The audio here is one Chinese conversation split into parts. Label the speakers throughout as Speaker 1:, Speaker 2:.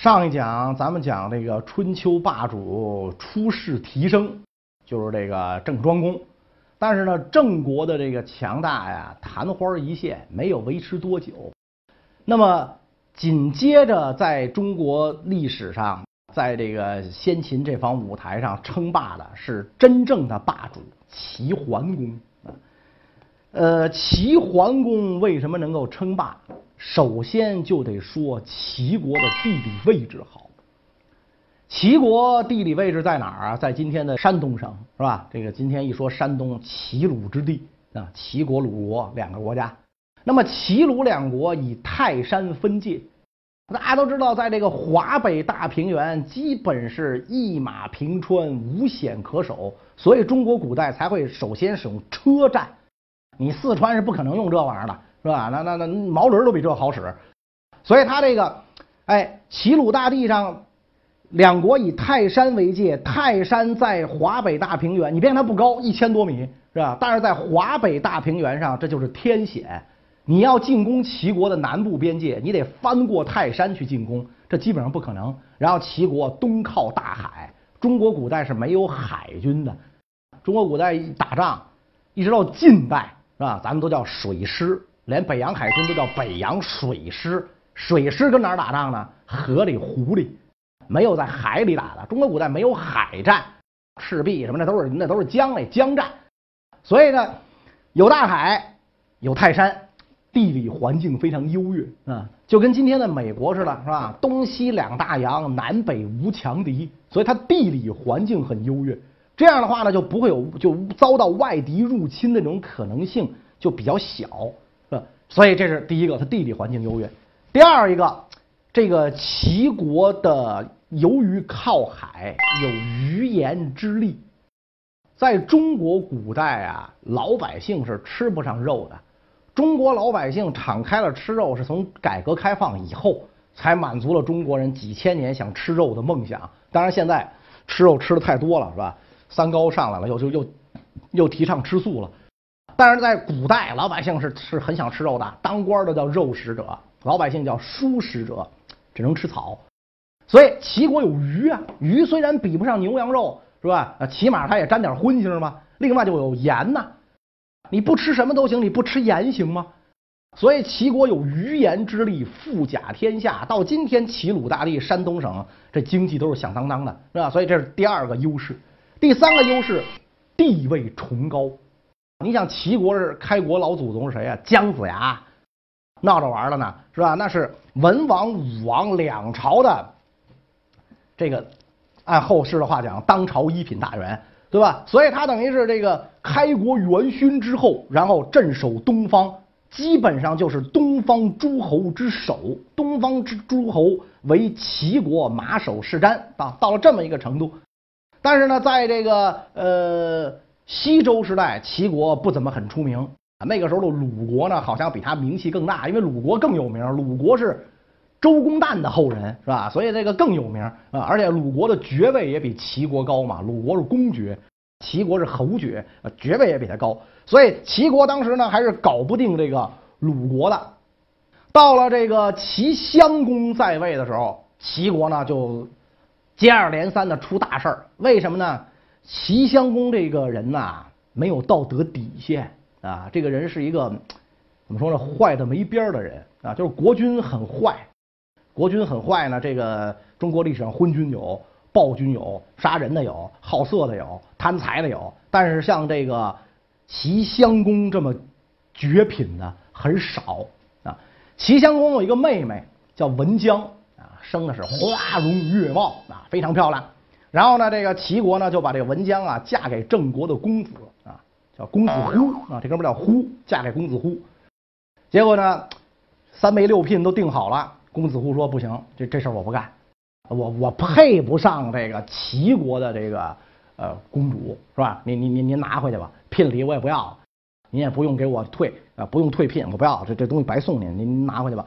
Speaker 1: 上一讲咱们讲这个春秋霸主出世提升，就是这个郑庄公。但是呢，郑国的这个强大呀，昙花一现，没有维持多久。那么紧接着，在中国历史上，在这个先秦这方舞台上称霸的是真正的霸主齐桓公啊。呃，齐桓公为什么能够称霸？首先就得说齐国的地理位置好。齐国地理位置在哪儿啊？在今天的山东省，是吧？这个今天一说山东，齐鲁之地啊，齐国、鲁国两个国家。那么齐鲁两国以泰山分界，大家都知道，在这个华北大平原，基本是一马平川，无险可守，所以中国古代才会首先使用车战。你四川是不可能用这玩意儿的。是吧？那那那毛驴都比这好使，所以他这个，哎，齐鲁大地上，两国以泰山为界，泰山在华北大平原，你别看它不高，一千多米，是吧？但是在华北大平原上，这就是天险。你要进攻齐国的南部边界，你得翻过泰山去进攻，这基本上不可能。然后齐国东靠大海，中国古代是没有海军的，中国古代打仗，一直到近代，是吧？咱们都叫水师。连北洋海军都叫北洋水师，水师跟哪儿打仗呢？河里、湖里，没有在海里打的。中国古代没有海战，赤壁什么的都是那都是江里江战。所以呢，有大海，有泰山，地理环境非常优越啊，就跟今天的美国似的，是吧？东西两大洋，南北无强敌，所以它地理环境很优越。这样的话呢，就不会有就遭到外敌入侵的那种可能性就比较小。所以这是第一个，它地理环境优越。第二一个，这个齐国的由于靠海，有鱼盐之利。在中国古代啊，老百姓是吃不上肉的。中国老百姓敞开了吃肉，是从改革开放以后才满足了中国人几千年想吃肉的梦想。当然，现在吃肉吃的太多了，是吧？三高上来了，又就又又提倡吃素了。但是在古代，老百姓是是很想吃肉的，当官的叫肉食者，老百姓叫蔬食者，只能吃草。所以齐国有鱼啊，鱼虽然比不上牛羊肉，是吧？起码它也沾点荤腥嘛。另外就有盐呐，你不吃什么都行，你不吃盐行吗？所以齐国有鱼盐之力，富甲天下。到今天，齐鲁大地、山东省这经济都是响当当的，是吧？所以这是第二个优势。第三个优势，地位崇高。你想齐国是开国老祖宗是谁呀？姜子牙，闹着玩了呢，是吧？那是文王、武王两朝的这个，按后世的话讲，当朝一品大员，对吧？所以他等于是这个开国元勋之后，然后镇守东方，基本上就是东方诸侯之首。东方之诸侯为齐国马首是瞻啊，到了这么一个程度。但是呢，在这个呃。西周时代，齐国不怎么很出名。那个时候的鲁国呢，好像比他名气更大，因为鲁国更有名。鲁国是周公旦的后人，是吧？所以这个更有名啊。而且鲁国的爵位也比齐国高嘛。鲁国是公爵，齐国是侯爵，爵位也比他高。所以齐国当时呢，还是搞不定这个鲁国的。到了这个齐襄公在位的时候，齐国呢就接二连三的出大事儿。为什么呢？齐襄公这个人呐，没有道德底线啊！这个人是一个怎么说呢？坏的没边儿的人啊！就是国君很坏，国君很坏呢。这个中国历史上昏君有，暴君有，杀人的有，好色的有，贪财的有。但是像这个齐襄公这么绝品的很少啊。齐襄公有一个妹妹叫文姜啊，生的是花容月貌啊，非常漂亮。然后呢，这个齐国呢就把这个文姜啊嫁给郑国的公子啊，叫公子忽啊，这哥们叫忽，嫁给公子忽。结果呢，三媒六聘都定好了，公子忽说不行，这这事儿我不干，我我配不上这个齐国的这个呃公主是吧？您您您您拿回去吧，聘礼我也不要，您也不用给我退啊，不用退聘，我不要这这东西白送您，您拿回去吧。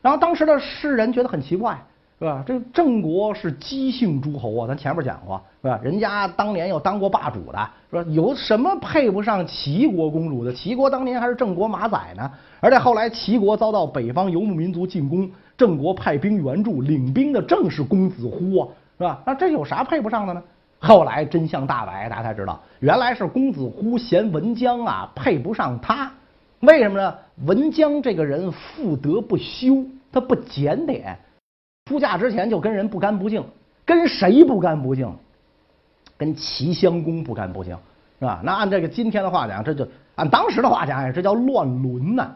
Speaker 1: 然后当时的世人觉得很奇怪。是吧？这郑国是姬姓诸侯啊，咱前面讲过，是吧？人家当年又当过霸主的，是吧？有什么配不上齐国公主的？齐国当年还是郑国马仔呢，而且后来齐国遭到北方游牧民族进攻，郑国派兵援助，领兵的正是公子乎啊，是吧？那这有啥配不上的呢？后来真相大白，大家才知道，原来是公子乎嫌文姜啊配不上他，为什么呢？文姜这个人妇德不修，他不检点。出嫁之前就跟人不干不净，跟谁不干不净？跟齐襄公不干不净，是吧？那按这个今天的话讲，这就按当时的话讲呀，这叫乱伦呐。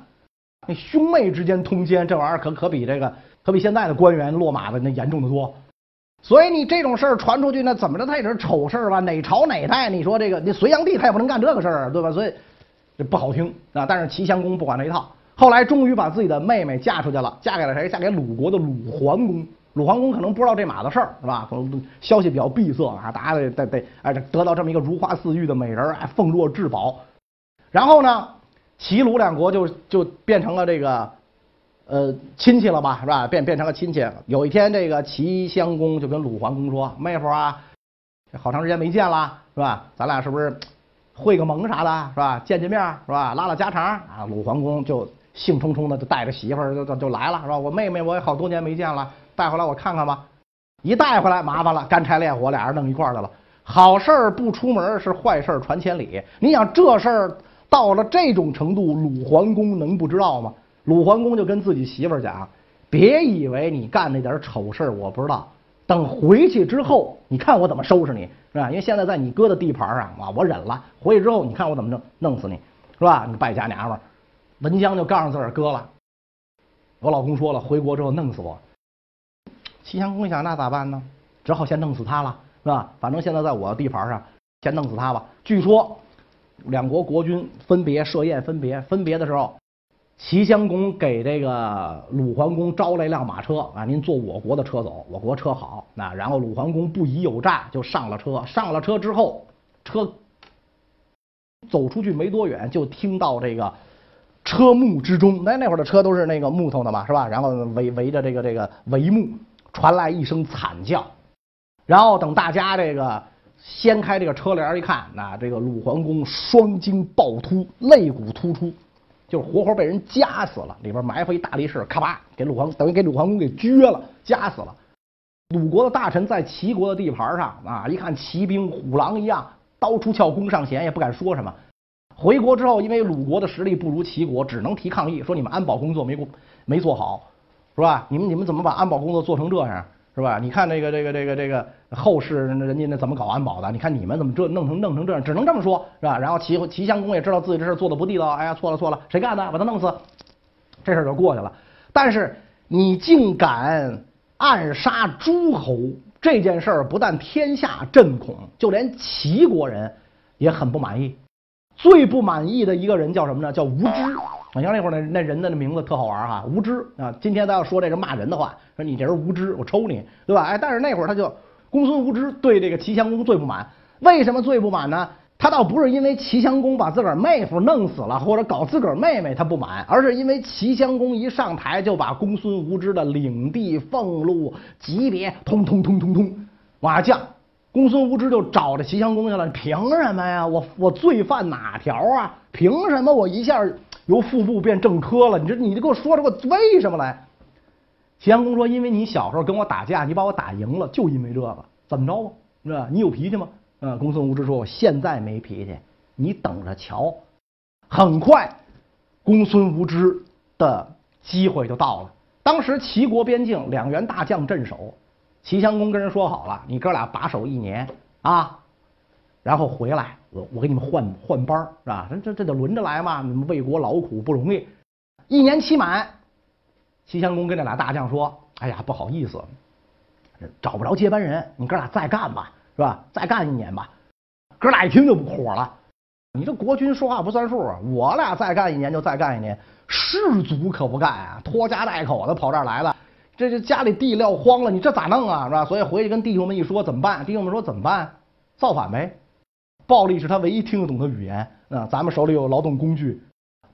Speaker 1: 那兄妹之间通奸，这玩意儿可可比这个可比现在的官员落马的那严重的多。所以你这种事儿传出去，那怎么着？他也是丑事儿吧？哪朝哪代？你说这个，你隋炀帝他也不能干这个事儿，对吧？所以这不好听啊。但是齐襄公不管那一套。后来终于把自己的妹妹嫁出去了，嫁给了谁？嫁给鲁国的鲁桓公。鲁桓公可能不知道这码子事儿，是吧？可能消息比较闭塞啊，大家得得得哎，得到这么一个如花似玉的美人，哎，奉若至宝。然后呢，齐鲁两国就就变成了这个呃亲戚了吧，是吧？变变成了亲戚。有一天，这个齐襄公就跟鲁桓公说：“妹夫啊，好长时间没见了，是吧？咱俩是不是会个盟啥的，是吧？见见面，是吧？拉拉家常啊。”鲁桓公就。兴冲冲的就带着媳妇儿就就就来了，是吧？我妹妹我也好多年没见了，带回来我看看吧。一带回来麻烦了，干柴烈火，俩人弄一块儿去了。好事儿不出门是坏事儿传千里。你想这事儿到了这种程度，鲁桓公能不知道吗？鲁桓公就跟自己媳妇儿讲：“别以为你干那点丑事儿我不知道，等回去之后，你看我怎么收拾你，是吧？因为现在在你哥的地盘上啊，我忍了。回去之后，你看我怎么弄弄死你，是吧？你败家娘们儿。”文姜就告诉自个儿哥了，我老公说了，回国之后弄死我。齐襄公想，那咋办呢？只好先弄死他了，是吧？反正现在在我地盘上，先弄死他吧。据说两国国君分别设宴，分别分别的时候，齐襄公给这个鲁桓公招来一辆马车啊，您坐我国的车走，我国车好。那然后鲁桓公不疑有诈，就上了车。上了车之后，车走出去没多远，就听到这个。车幕之中，那那会儿的车都是那个木头的嘛，是吧？然后围围着这个这个帷幕，传来一声惨叫。然后等大家这个掀开这个车帘一看，那这个鲁桓公双睛暴突，肋骨突出，就是活活被人夹死了。里边埋伏一大力士，咔吧给鲁桓等于给鲁桓公给撅了，夹死了。鲁国的大臣在齐国的地盘上啊，一看骑兵虎狼一样，刀出鞘，弓上弦，也不敢说什么。回国之后，因为鲁国的实力不如齐国，只能提抗议，说你们安保工作没过没做好，是吧？你们你们怎么把安保工作做成这样，是吧？你看这个这个这个这个后世人家那怎么搞安保的？你看你们怎么这弄成弄成这样？只能这么说，是吧？然后齐齐襄公也知道自己这事做的不地道，哎呀，错了错了，谁干的？把他弄死，这事就过去了。但是你竟敢暗杀诸侯，这件事儿不但天下震恐，就连齐国人也很不满意。最不满意的一个人叫什么呢？叫无知。你像那会儿那那人的那名字特好玩哈，无知啊。今天咱要说这个骂人的话，说你这人无知，我抽你，对吧？哎，但是那会儿他就公孙无知对这个齐襄公最不满。为什么最不满呢？他倒不是因为齐襄公把自个儿妹夫弄死了，或者搞自个儿妹妹他不满，而是因为齐襄公一上台就把公孙无知的领地、俸禄、级别通通通通通往下降。公孙无知就找着齐襄公去了，凭什么呀？我我罪犯哪条啊？凭什么我一下由副部变正科了？你这你就给我说这个为什么来？齐襄公说：“因为你小时候跟我打架，你把我打赢了，就因为这个，怎么着吧？是吧？你有脾气吗？”嗯，公孙无知说：“我现在没脾气，你等着瞧。”很快，公孙无知的机会就到了。当时齐国边境两员大将镇守。齐襄公跟人说好了，你哥俩把守一年啊，然后回来，我我给你们换换班是吧？这这这得轮着来嘛，你们为国劳苦不容易。一年期满，齐襄公跟这俩大将说：“哎呀，不好意思，找不着接班人，你哥俩再干吧，是吧？再干一年吧。”哥俩一听就火了，你这国君说话不算数啊！我俩再干一年就再干一年，士卒可不干啊，拖家带口的跑这儿来了。这这家里地撂荒了，你这咋弄啊？是吧？所以回去跟弟兄们一说，怎么办？弟兄们说怎么办？造反呗！暴力是他唯一听得懂的语言啊！咱们手里有劳动工具，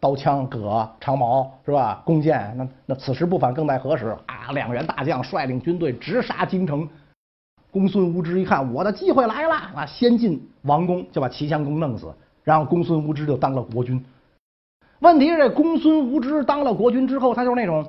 Speaker 1: 刀枪戈长矛是吧？弓箭，那那此时不反更待何时啊？两员大将率领军队直杀京城。公孙无知一看，我的机会来了啊！先进王宫就把齐襄公弄死，然后公孙无知就当了国君。问题是这公孙无知当了国君之后，他就是那种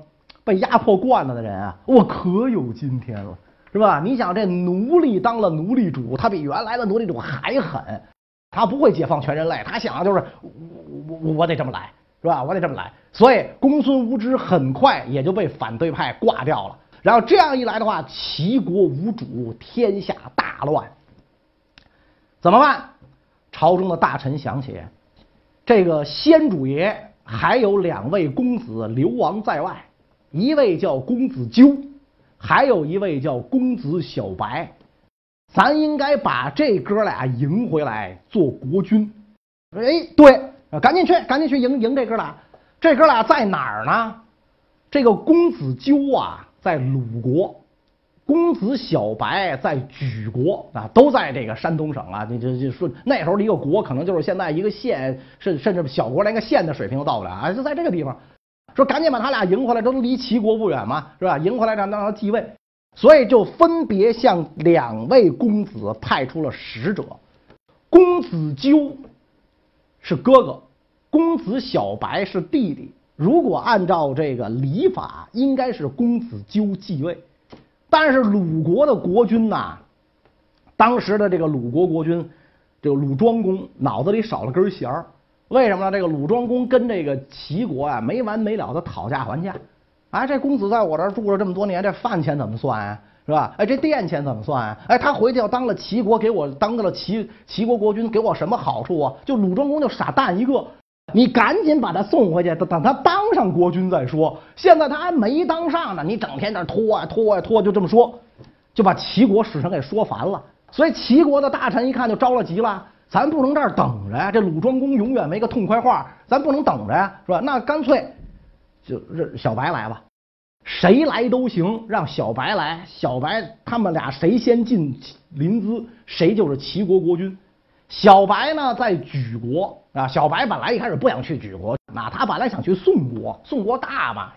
Speaker 1: 被压迫惯了的人啊，我可有今天了，是吧？你想这奴隶当了奴隶主，他比原来的奴隶主还狠，他不会解放全人类，他想的就是我我我得这么来，是吧？我得这么来，所以公孙无知很快也就被反对派挂掉了。然后这样一来的话，齐国无主，天下大乱，怎么办？朝中的大臣想起。这个先主爷还有两位公子流亡在外，一位叫公子纠，还有一位叫公子小白，咱应该把这哥俩迎回来做国君。哎，对，赶紧去，赶紧去迎迎这哥俩。这哥俩在哪儿呢？这个公子纠啊，在鲁国。公子小白在莒国啊，都在这个山东省啊。你这就说那时候的一个国，可能就是现在一个县，甚甚至小国连个县的水平都到不了啊。就在这个地方，说赶紧把他俩迎回来，都离齐国不远嘛，是吧？迎回来让让他继位，所以就分别向两位公子派出了使者。公子纠是哥哥，公子小白是弟弟。如果按照这个礼法，应该是公子纠继位。但是鲁国的国君呐，当时的这个鲁国国君，这个鲁庄公脑子里少了根弦儿。为什么呢？这个鲁庄公跟这个齐国啊没完没了的讨价还价。哎，这公子在我这儿住了这么多年，这饭钱怎么算啊？是吧？哎，这店钱怎么算啊？哎，他回去要当了齐国，给我当到了齐齐国国君，给我什么好处啊？就鲁庄公就傻蛋一个。你赶紧把他送回去，等等他当上国君再说。现在他还没当上呢，你整天在那拖啊拖啊拖，就这么说，就把齐国使臣给说烦了。所以齐国的大臣一看就着了急了，咱不能这儿等着呀，这鲁庄公永远没个痛快话，咱不能等着呀，是吧？那干脆就让小白来吧，谁来都行，让小白来，小白他们俩谁先进临淄，谁就是齐国国君。小白呢，在莒国啊。小白本来一开始不想去莒国，那他本来想去宋国，宋国大嘛，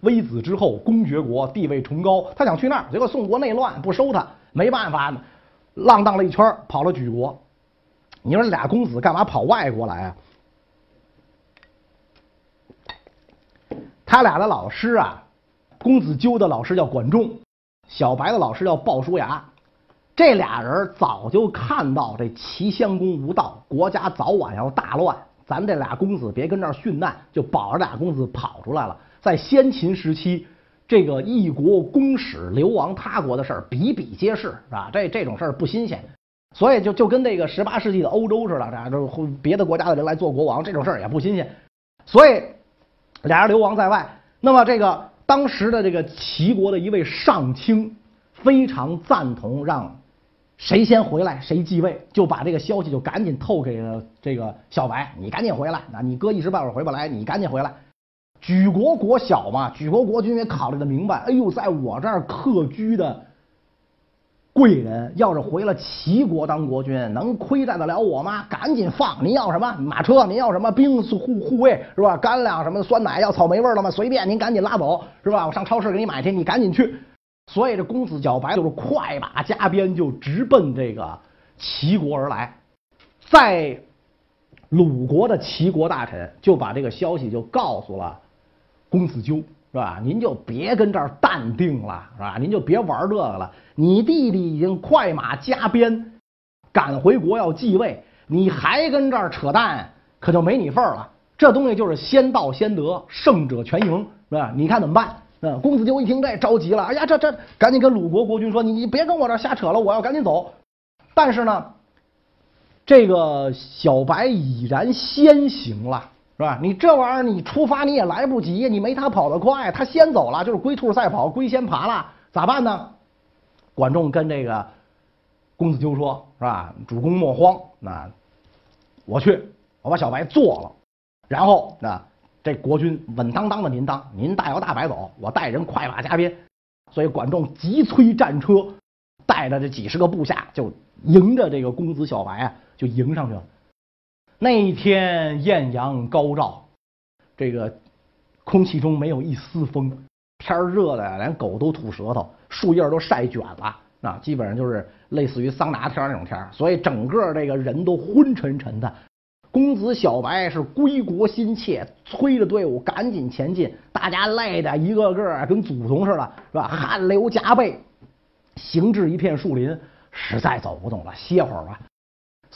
Speaker 1: 微子之后，公爵国，地位崇高，他想去那儿。结果宋国内乱，不收他，没办法，浪荡了一圈，跑了莒国。你说俩公子干嘛跑外国来啊？他俩的老师啊，公子纠的老师叫管仲，小白的老师叫鲍叔牙。这俩人早就看到这齐襄公无道，国家早晚要大乱。咱这俩公子别跟这儿殉难，就保着俩公子跑出来了。在先秦时期，这个一国公使流亡他国的事儿比比皆是，是吧？这这种事儿不新鲜，所以就就跟那个十八世纪的欧洲似的，这就别的国家的人来做国王，这种事儿也不新鲜。所以俩人流亡在外，那么这个当时的这个齐国的一位上卿非常赞同让。谁先回来谁继位，就把这个消息就赶紧透给了这个小白，你赶紧回来，那你哥一时半会儿回不来，你赶紧回来。举国国小嘛，举国国君也考虑的明白，哎呦，在我这儿客居的贵人，要是回了齐国当国君，能亏待得了我吗？赶紧放！您要什么马车？您要什么兵护护卫是吧？干粮什么酸奶要草莓味的吗？随便，您赶紧拉走是吧？我上超市给你买去，你赶紧去。所以这公子小白就是快马加鞭，就直奔这个齐国而来。在鲁国的齐国大臣就把这个消息就告诉了公子纠，是吧？您就别跟这儿淡定了，是吧？您就别玩这个了。你弟弟已经快马加鞭赶回国要继位，你还跟这儿扯淡，可就没你份儿了。这东西就是先到先得，胜者全赢，是吧？你看怎么办？嗯，公子纠一听这着急了，哎呀，这这赶紧跟鲁国国君说，你你别跟我这瞎扯了，我要赶紧走。但是呢，这个小白已然先行了，是吧？你这玩意儿你出发你也来不及，你没他跑得快，他先走了，就是龟兔赛跑，龟先爬了，咋办呢？管仲跟这个公子纠说，是吧？主公莫慌，那我去，我把小白做了，然后那。这国君稳当当的，您当，您大摇大摆走，我带人快马加鞭，所以管仲急催战车，带着这几十个部下就迎着这个公子小白啊，就迎上去了。那一天艳阳高照，这个空气中没有一丝风，天热的，连狗都吐舌头，树叶都晒卷了，啊，基本上就是类似于桑拿天那种天所以整个这个人都昏沉沉的。公子小白是归国心切，催着队伍赶紧前进。大家累的一个个跟祖宗似的，是吧？汗流浃背，行至一片树林，实在走不动了，歇会儿吧。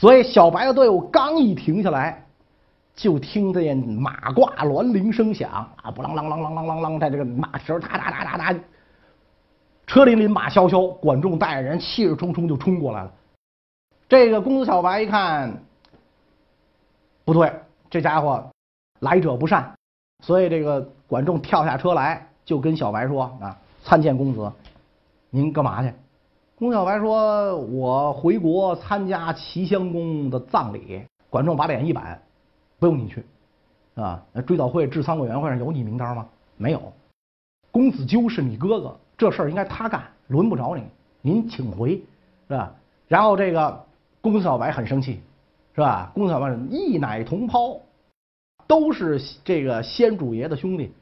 Speaker 1: 所以小白的队伍刚一停下来，就听见马挂銮铃声响啊，不啷啷啷啷啷啷啷，在这个马蹄儿哒哒哒哒哒，车林林马萧萧，管仲带着人气势冲冲就冲过来了。这个公子小白一看。不对，这家伙来者不善，所以这个管仲跳下车来，就跟小白说：“啊，参见公子，您干嘛去？”公小白说：“我回国参加齐襄公的葬礼。”管仲把脸一板：“不用你去，啊，追悼会治丧委员会上有你名单吗？没有。公子纠是你哥哥，这事儿应该他干，轮不着你。您请回，是吧？”然后这个公小白很生气。是吧？公小白一奶同胞，都是这个先主爷的兄弟。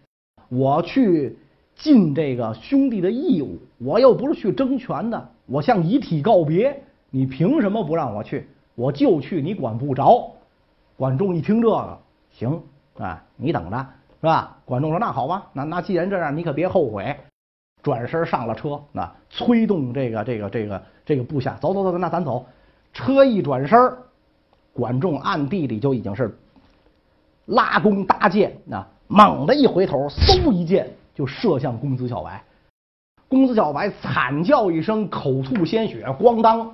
Speaker 1: 我去尽这个兄弟的义务，我又不是去争权的。我向遗体告别，你凭什么不让我去？我就去，你管不着。管仲一听这个，行啊，你等着，是吧？管仲说：“那好吧，那那既然这样，你可别后悔。”转身上了车，那催动这个这个这个这个部下，走走走，那咱走。车一转身管仲暗地里就已经是拉弓搭箭，啊，猛的一回头，嗖一箭就射向公子小白。公子小白惨叫一声，口吐鲜血，咣当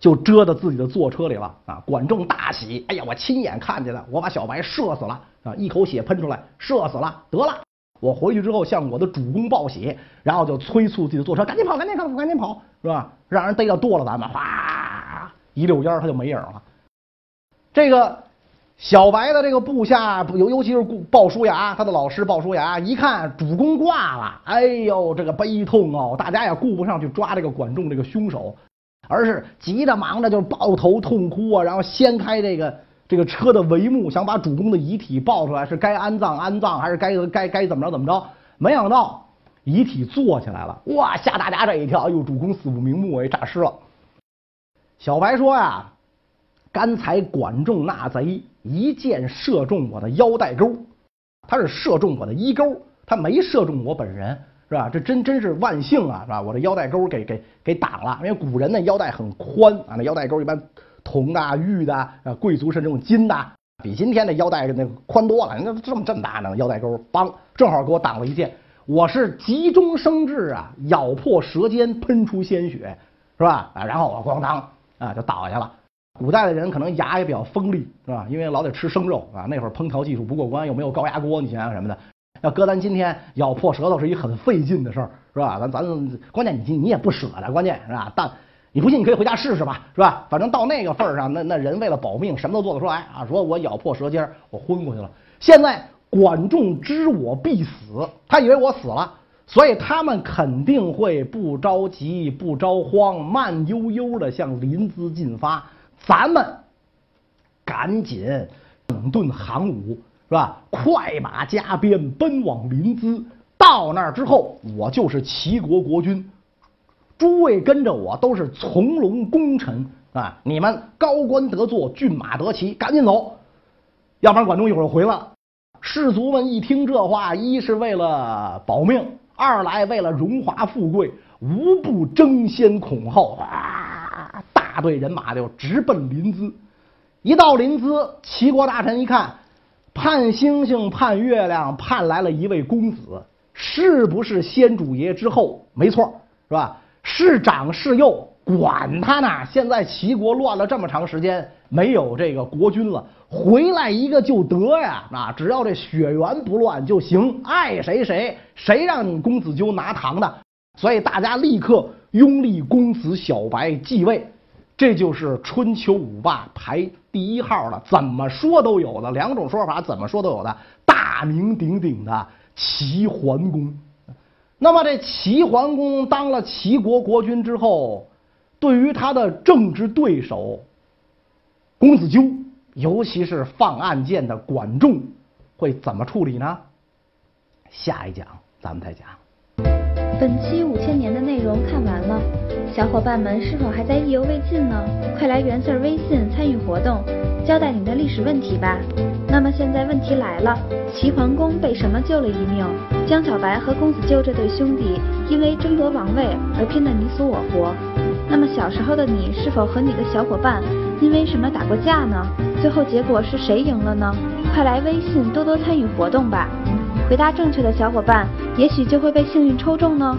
Speaker 1: 就遮到自己的坐车里了。啊！管仲大喜，哎呀，我亲眼看见了，我把小白射死了啊！一口血喷出来，射死了，得了，我回去之后向我的主公报喜，然后就催促自己的坐车，赶紧跑，赶紧跑，赶紧跑，是吧？让人逮到剁了咱们，哗！一溜烟他就没影了。这个小白的这个部下，尤尤其是鲍叔牙，他的老师鲍叔牙，一看主公挂了，哎呦，这个悲痛哦！大家也顾不上去抓这个管仲这个凶手，而是急着忙着就抱头痛哭啊，然后掀开这个这个车的帷幕，想把主公的遗体抱出来，是该安葬安葬，还是该该该怎么着怎么着？没想到遗体坐起来了，哇，吓大家这一跳！哎呦，主公死不瞑目，哎，诈尸了。小白说呀：“刚才管仲那贼一箭射中我的腰带钩，他是射中我的衣钩，他没射中我本人，是吧？这真真是万幸啊，是吧？我这腰带钩给给给挡了，因为古人那腰带很宽啊，那腰带钩一般铜的、玉的啊，贵族是这种金的，比今天的腰带那宽多了。那这么这么大呢，腰带钩，梆，正好给我挡了一箭。我是急中生智啊，咬破舌尖，喷出鲜血，是吧？啊，然后我咣当。”啊，就倒下了。古代的人可能牙也比较锋利，是吧？因为老得吃生肉啊。那会儿烹调技术不过关，又没有高压锅，你想想什么的。要搁咱今天，咬破舌头是一很费劲的事儿，是吧？咱咱关键你你也不舍得，关键是吧？但你不信，你可以回家试试吧，是吧？反正到那个份儿上，那那人为了保命，什么都做得出来啊。说我咬破舌尖，我昏过去了。现在管仲知我必死，他以为我死了。所以他们肯定会不着急、不着慌，慢悠悠的向临淄进发。咱们赶紧整顿行伍，是吧？快马加鞭奔往临淄。到那儿之后，我就是齐国国君，诸位跟着我都是从龙功臣啊！你们高官得坐，骏马得骑，赶紧走，要不然管仲一会儿回来了。士卒们一听这话，一是为了保命。二来为了荣华富贵，无不争先恐后啊！大队人马就直奔临淄。一到临淄，齐国大臣一看，盼星星盼月亮，盼来了一位公子，是不是先主爷之后？没错，是吧？是长是幼，管他呢！现在齐国乱了这么长时间，没有这个国君了。回来一个就得呀，啊，只要这血缘不乱就行，爱谁谁，谁让你公子纠拿糖的？所以大家立刻拥立公子小白继位，这就是春秋五霸排第一号的，怎么说都有的两种说法，怎么说都有的大名鼎鼎的齐桓公。那么这齐桓公当了齐国国君之后，对于他的政治对手公子纠。尤其是放暗箭的管仲，会怎么处理呢？下一讲咱们再讲。
Speaker 2: 本期五千年的容看完了，小伙伴们是否还在意犹未尽呢？快来原 Sir 微信参与活动，交代你的历史问题吧。那么现在问题来了，齐桓公被什么救了一命？江小白和公子纠这对兄弟因为争夺王位而拼得你死我活。那么小时候的你是否和你的小伙伴因为什么打过架呢？最后结果是谁赢了呢？快来微信多多参与活动吧！回答正确的小伙伴，也许就会被幸运抽中呢。